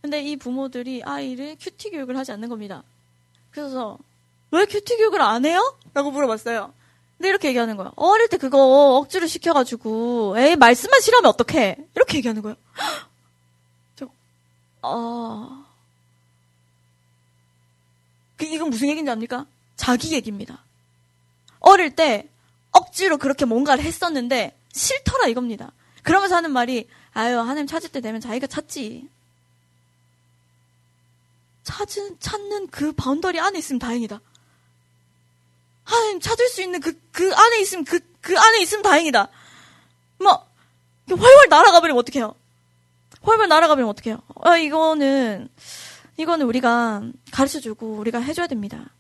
근데 이 부모들이 아이를 큐티 교육을 하지 않는 겁니다. 그래서 왜 큐티 교육을 안 해요? 라고 물어봤어요. 근데 이렇게 얘기하는 거야. 어릴 때 그거 억지로 시켜가지고 에이 말씀만 싫어하면 어떡해? 이렇게 얘기하는 거예요. <gasps> 저, 아, 그 이건 무슨 얘기인지 압니까? 자기 얘기입니다. 어릴 때 억지로 그렇게 뭔가를 했었는데 싫더라 이겁니다. 그러면서 하는 말이 아유 하나님 찾을 때 되면 자기가 찾지. 찾은, 찾는 그 boundary 안에 있으면 다행이다. 하나님 찾을 수 있는 그, 그 안에 있으면, 그, 그 안에 있으면 다행이다. 뭐, 활활 날아가 버리면 어떡해요? 활활 날아가 버리면 어떡해요? 아, 이거는, 이거는 우리가 가르쳐 주고 우리가 해줘야 됩니다.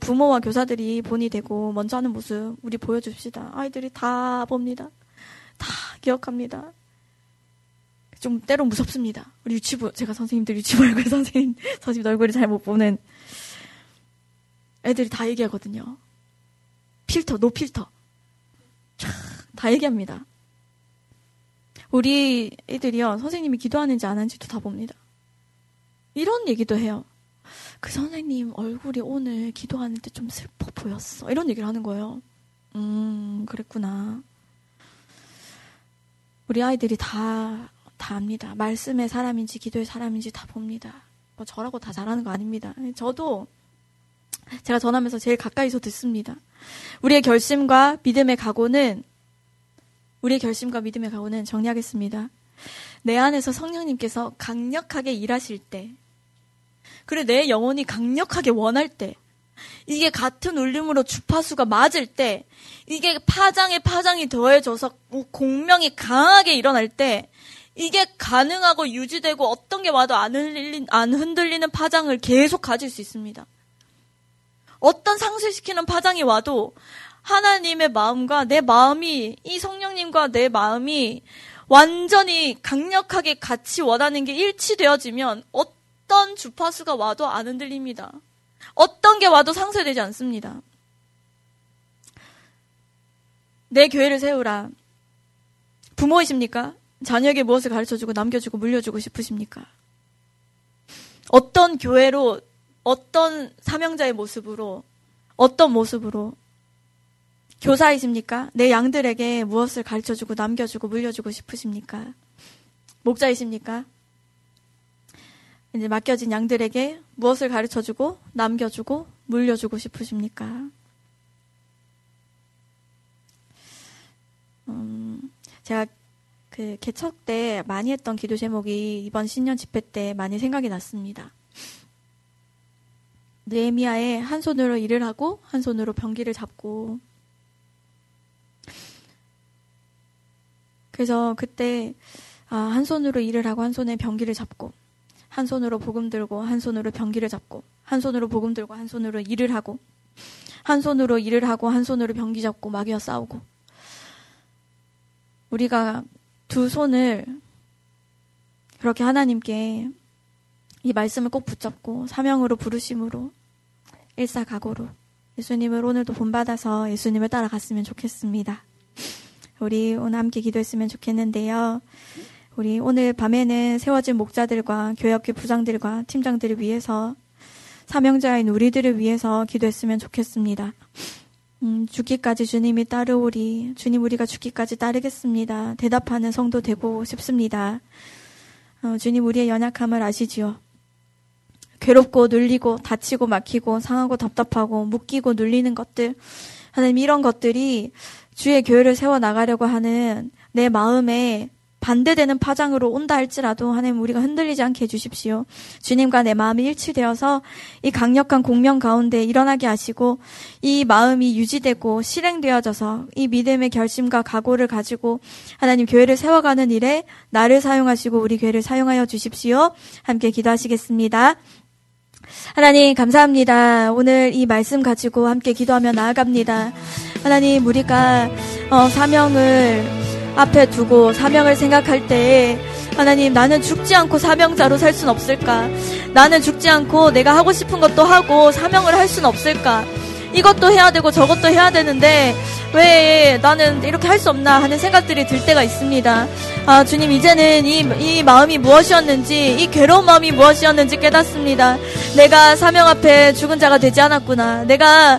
부모와 교사들이 본이 되고 먼저 하는 모습 우리 보여줍시다. 아이들이 다 봅니다. 다 기억합니다. 좀 때로 무섭습니다. 우리 유치부 제가 선생님들 유치부 얼굴 선생님 <laughs> 선생님 얼굴을 잘 못 보는 애들이 다 얘기하거든요. filter no filter 다 얘기합니다. 우리 애들이요 선생님이 기도하는지 안 하는지도 다 봅니다. 이런 얘기도 해요. 그 선생님 얼굴이 오늘 기도하는 데 좀 슬퍼 보였어. 이런 얘기를 하는 거예요. 음, 그랬구나. 우리 아이들이 다, 다 압니다. 말씀의 사람인지 기도의 사람인지 다 봅니다. 뭐 저라고 다 잘하는 거 아닙니다. 저도 제가 전하면서 제일 가까이서 듣습니다. 우리의 결심과 믿음의 각오는 우리의 결심과 믿음의 각오는 정리하겠습니다. 내 안에서 성령님께서 강력하게 일하실 때 그래 내 영혼이 강력하게 원할 때 이게 같은 울림으로 주파수가 맞을 때 이게 파장에 파장이 더해져서 공명이 강하게 일어날 때 이게 가능하고 유지되고 어떤 게 와도 안, 흔들린, 안 흔들리는 파장을 계속 가질 수 있습니다. 어떤 상실시키는 파장이 와도 하나님의 마음과 내 마음이 이 성령님과 내 마음이 완전히 강력하게 같이 원하는 게 일치되어지면 어떤 주파수가 와도 안 흔들립니다. 어떤 게 와도 상쇄되지 않습니다. 내 교회를 세우라. 부모이십니까? 자녀에게 무엇을 가르쳐주고 남겨주고 물려주고 싶으십니까? 어떤 교회로, 어떤 사명자의 모습으로, 어떤 모습으로 교사이십니까? 내 양들에게 무엇을 가르쳐주고 남겨주고 물려주고 싶으십니까? 목자이십니까? 이제 맡겨진 양들에게 무엇을 가르쳐 주고 남겨주고 물려주고 싶으십니까? 음, 제가 그 개척 때 많이 했던 기도 제목이 이번 신년 집회 때 많이 생각이 났습니다. 느에미아의 한 손으로 일을 하고 한 손으로 병기를 잡고 그래서 그때 아, 한 손으로 일을 하고 한 손에 병기를 잡고 한 손으로 복음 들고 한 손으로 병기를 잡고 한 손으로 복음 들고 한 손으로 일을 하고 한 손으로 일을 하고 한 손으로 병기 잡고 마귀와 싸우고 우리가 두 손을 그렇게 하나님께 이 말씀을 꼭 붙잡고 사명으로 부르심으로 일사각오로 예수님을 오늘도 본받아서 예수님을 따라갔으면 좋겠습니다. 우리 오늘 함께 기도했으면 좋겠는데요. 우리 오늘 밤에는 세워진 목자들과 교역교 부장들과 팀장들을 위해서 사명자인 우리들을 위해서 기도했으면 좋겠습니다. 음, 죽기까지 주님이 따르오리. 주님 우리가 죽기까지 따르겠습니다. 대답하는 성도 되고 싶습니다. 어, 주님 우리의 연약함을 아시지요. 괴롭고 눌리고 다치고 막히고 상하고 답답하고 묶이고 눌리는 것들 하나님 이런 것들이 주의 교회를 세워 나가려고 하는 내 마음에 반대되는 파장으로 온다 할지라도 하나님 우리가 흔들리지 않게 해주십시오. 주님과 내 마음이 일치되어서 이 강력한 공명 가운데 일어나게 하시고 이 마음이 유지되고 실행되어져서 이 믿음의 결심과 각오를 가지고 하나님 교회를 세워가는 일에 나를 사용하시고 우리 교회를 사용하여 주십시오. 함께 기도하시겠습니다. 하나님 감사합니다. 오늘 이 말씀 가지고 함께 기도하며 나아갑니다. 하나님 우리가 어, 사명을 앞에 두고 사명을 생각할 때에 하나님 나는 죽지 않고 사명자로 살 순 없을까? 나는 죽지 않고 내가 하고 싶은 것도 하고 사명을 할 순 없을까? 이것도 해야 되고 저것도 해야 되는데 왜 나는 이렇게 할 수 없나 하는 생각들이 들 때가 있습니다. 아, 주님, 이제는 이, 이 마음이 무엇이었는지, 이 괴로운 마음이 무엇이었는지 깨닫습니다. 내가 사명 앞에 죽은 자가 되지 않았구나. 내가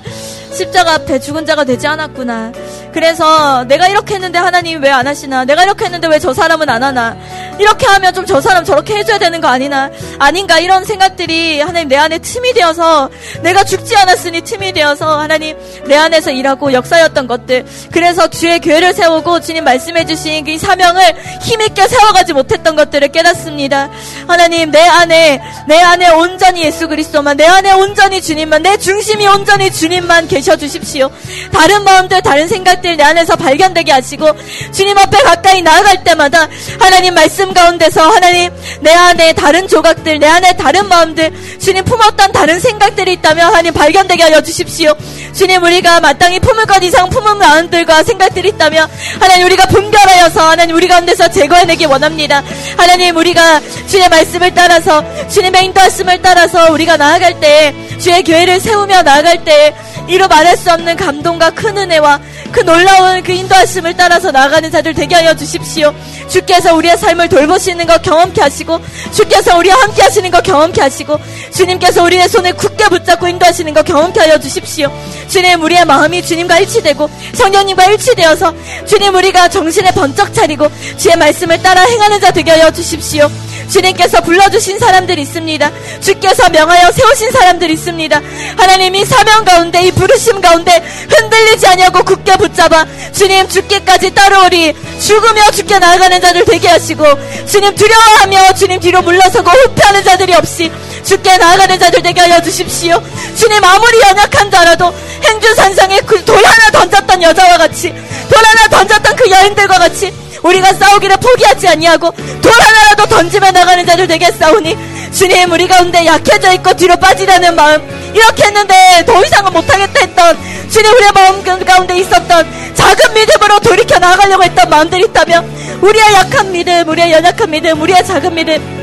십자가 앞에 죽은 자가 되지 않았구나. 그래서 내가 이렇게 했는데 하나님 왜 안 하시나? 내가 이렇게 했는데 왜 저 사람은 안 하나? 이렇게 하면 좀 저 사람 저렇게 해줘야 되는 거 아니나? 아닌가? 이런 생각들이 하나님 내 안에 틈이 되어서 내가 죽지 않았으니 틈이 되어서 하나님 내 안에서 일하고 역사였던 것들. 그래서 주의 교회를 세우고 주님 말씀해주신 그 사명을 힘있게 세워가지 못했던 것들을 깨닫습니다. 하나님 내 안에 내 안에 온전히 예수 그리스도만 내 안에 온전히 주님만 내 중심이 온전히 주님만 계셔 주십시오. 다른 마음들 다른 생각들 내 안에서 발견되게 하시고 주님 앞에 가까이 나아갈 때마다 하나님 말씀 가운데서 하나님 내 안에 다른 조각들 내 안에 다른 마음들 주님 품었던 다른 생각들이 있다면 하나님 발견되게 하여 주십시오. 주님 우리가 마땅히 품을 것 이상 품은 마음들과 생각들이 있다면 하나님 우리가 분별하여서 하나님 우리 가운데서 제거해내기 원합니다. 하나님 우리가 주의 말씀을 따라서 주님의 인도하심을 따라서 우리가 나아갈 때 주의 교회를 세우며 나아갈 때 이루 말할 수 없는 감동과 큰 은혜와 그 놀라운 그 인도하심을 따라서 나아가는 자들 되게 하여 주십시오. 주께서 우리의 삶을 돌보시는 것 경험케 하시고 주께서 우리와 함께 하시는 것 경험케 하시고 주님께서 우리의 손을 굳게 붙잡고 인도하시는 것 경험케 하여 주십시오. 주님 우리의 마음이 주님과 일치되고 성령님과 일치되어서 주님 우리가 정신을 번쩍 차리고 주의 말씀을 따라 행하는 자 되게 하여 주십시오. 주님께서 불러주신 사람들 있습니다. 주께서 명하여 세우신 사람들 있습니다. 하나님이 사명 가운데 이 부르심 가운데 흔들리지 않냐고 굳게 붙잡아 주님 죽기까지 따라오리 죽으며 죽게 나아가는 자들 되게 하시고 주님 두려워하며 주님 뒤로 물러서고 후퇴하는 자들이 없이 죽게 나아가는 자들 되게 하여 주십시오. 주님 아무리 연약한 자라도 행주산상에 그 돌 하나 던졌던 여자와 같이 돌 하나 던졌던 그 여인들과 같이 우리가 싸우기를 포기하지 아니하고 돌 하나라도 던지며 나가는 자들 되겠사오니 주님 우리 가운데 약해져 있고 뒤로 빠지라는 마음 이렇게 했는데 더 이상은 못하겠다 했던 주님 우리의 마음 가운데 있었던 작은 믿음으로 돌이켜 나가려고 했던 마음들이 있다면 우리의 약한 믿음 우리의 연약한 믿음 우리의 작은 믿음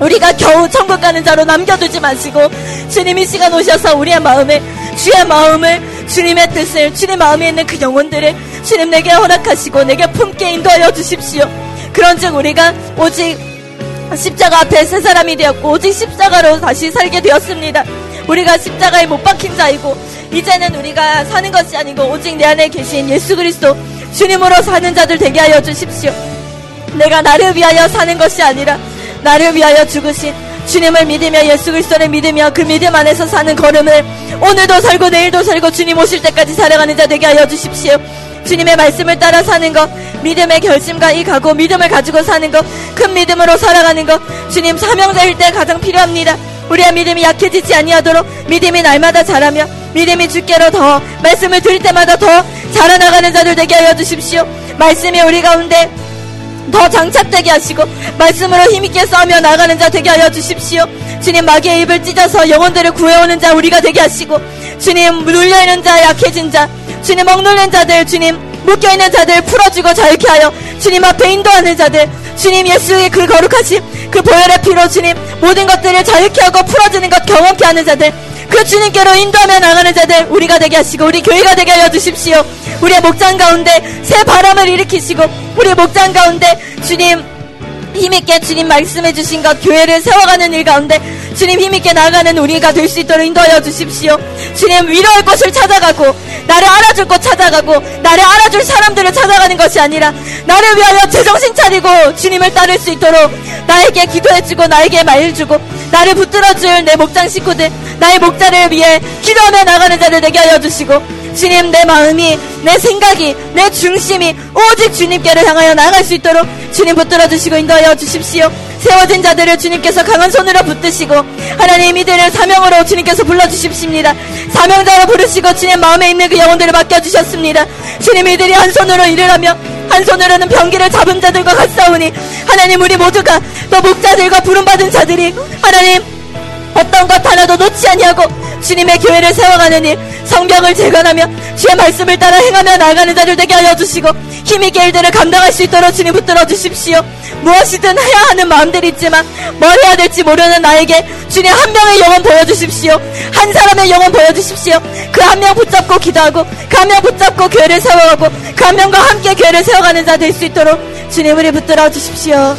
우리가 겨우 천국 가는 자로 남겨두지 마시고 주님 이 시간 오셔서 우리의 마음에 주의 마음을 주님의 뜻을 주님 마음에 있는 그 영혼들을 주님 내게 허락하시고 내게 품게 인도하여 주십시오. 그런즉 우리가 오직 십자가 앞에 새 사람이 되었고 오직 십자가로 다시 살게 되었습니다. 우리가 십자가에 못 박힌 자이고 이제는 우리가 사는 것이 아니고 오직 내 안에 계신 예수 그리스도 주님으로 사는 자들 되게 하여 주십시오. 내가 나를 위하여 사는 것이 아니라 나를 위하여 죽으신 주님을 믿으며 예수 그리스도를 믿으며 그 믿음 안에서 사는 걸음을 오늘도 살고 내일도 살고 주님 오실 때까지 살아가는 자 되게 하여 주십시오. 주님의 말씀을 따라 사는 것, 믿음의 결심과 이 각오, 믿음을 가지고 사는 것, 큰 믿음으로 살아가는 것, 주님 사명자일 때 가장 필요합니다. 우리의 믿음이 약해지지 아니하도록 믿음이 날마다 자라며 믿음이 주께로 더 말씀을 들을 때마다 더 자라나가는 자들 되게 하여 주십시오. 말씀이 우리 가운데 더 장착되게 하시고 말씀으로 힘있게 싸우며 나가는 자 되게 하여 주십시오. 주님 마귀의 입을 찢어서 영혼들을 구해오는 자 우리가 되게 하시고 주님 눌려있는 자 약해진 자 주님 억눌린 자들 주님 묶여있는 자들 풀어주고 자유케 하여 주님 앞에 인도하는 자들 주님 예수의 그 거룩하심 그 보혈의 피로 주님 모든 것들을 자유케 하고 풀어주는 것 경험케 하는 자들 그 주님께로 인도하며 나가는 자들 우리가 되게 하시고 우리 교회가 되게 하여 주십시오. 우리의 목장 가운데 새 바람을 일으키시고 우리 목장 가운데 주님 힘있게 주님 말씀해 주신 것 교회를 세워가는 일 가운데 주님 힘있게 나가는 우리가 될 수 있도록 인도하여 주십시오. 주님 위로할 곳을 찾아가고 나를 알아줄 곳 찾아가고 나를 알아줄 사람들을 찾아가는 것이 아니라 나를 위하여 제정신 차리고 주님을 따를 수 있도록 나에게 기도해주고 나에게 말해주고 나를 붙들어줄 내 목장 식구들 나의 목자를 위해 기도하며 나가는 자를 되게 하여 주시고 주님 내 마음이 내 생각이 내 중심이 오직 주님께로 향하여 나갈 수 있도록 주님 붙들어 주시고 인도하여 주십시오. 세워진 자들을 주님께서 강한 손으로 붙드시고 하나님 이들을 사명으로 주님께서 불러주십십니다. 사명자로 부르시고 주님 마음에 있는 그 영혼들을 맡겨주셨습니다. 주님 이들이 한 손으로 일을 하며 한 손으로는 병기를 잡은 자들과 같사오니 하나님 우리 모두가 또 목자들과 부름받은 자들이 하나님 어떤 것 하나도 놓지 아니하고 주님의 교회를 세워가는 일 성벽을 재건하며 주의 말씀을 따라 행하며 나가는 자들 되게 하여 주시고 힘있게 일들을 감당할 수 있도록 주님 붙들어 주십시오. 무엇이든 해야 하는 마음들이 있지만 뭘 해야 될지 모르는 나에게 주님 한 명의 영혼 보여주십시오. 한 사람의 영혼 보여주십시오. 그 한 명 붙잡고 기도하고 그 한 명 붙잡고 교회를 세워가고 그 한 명과 함께 교회를 세워가는 자 될 수 있도록 주님 우리 붙들어 주십시오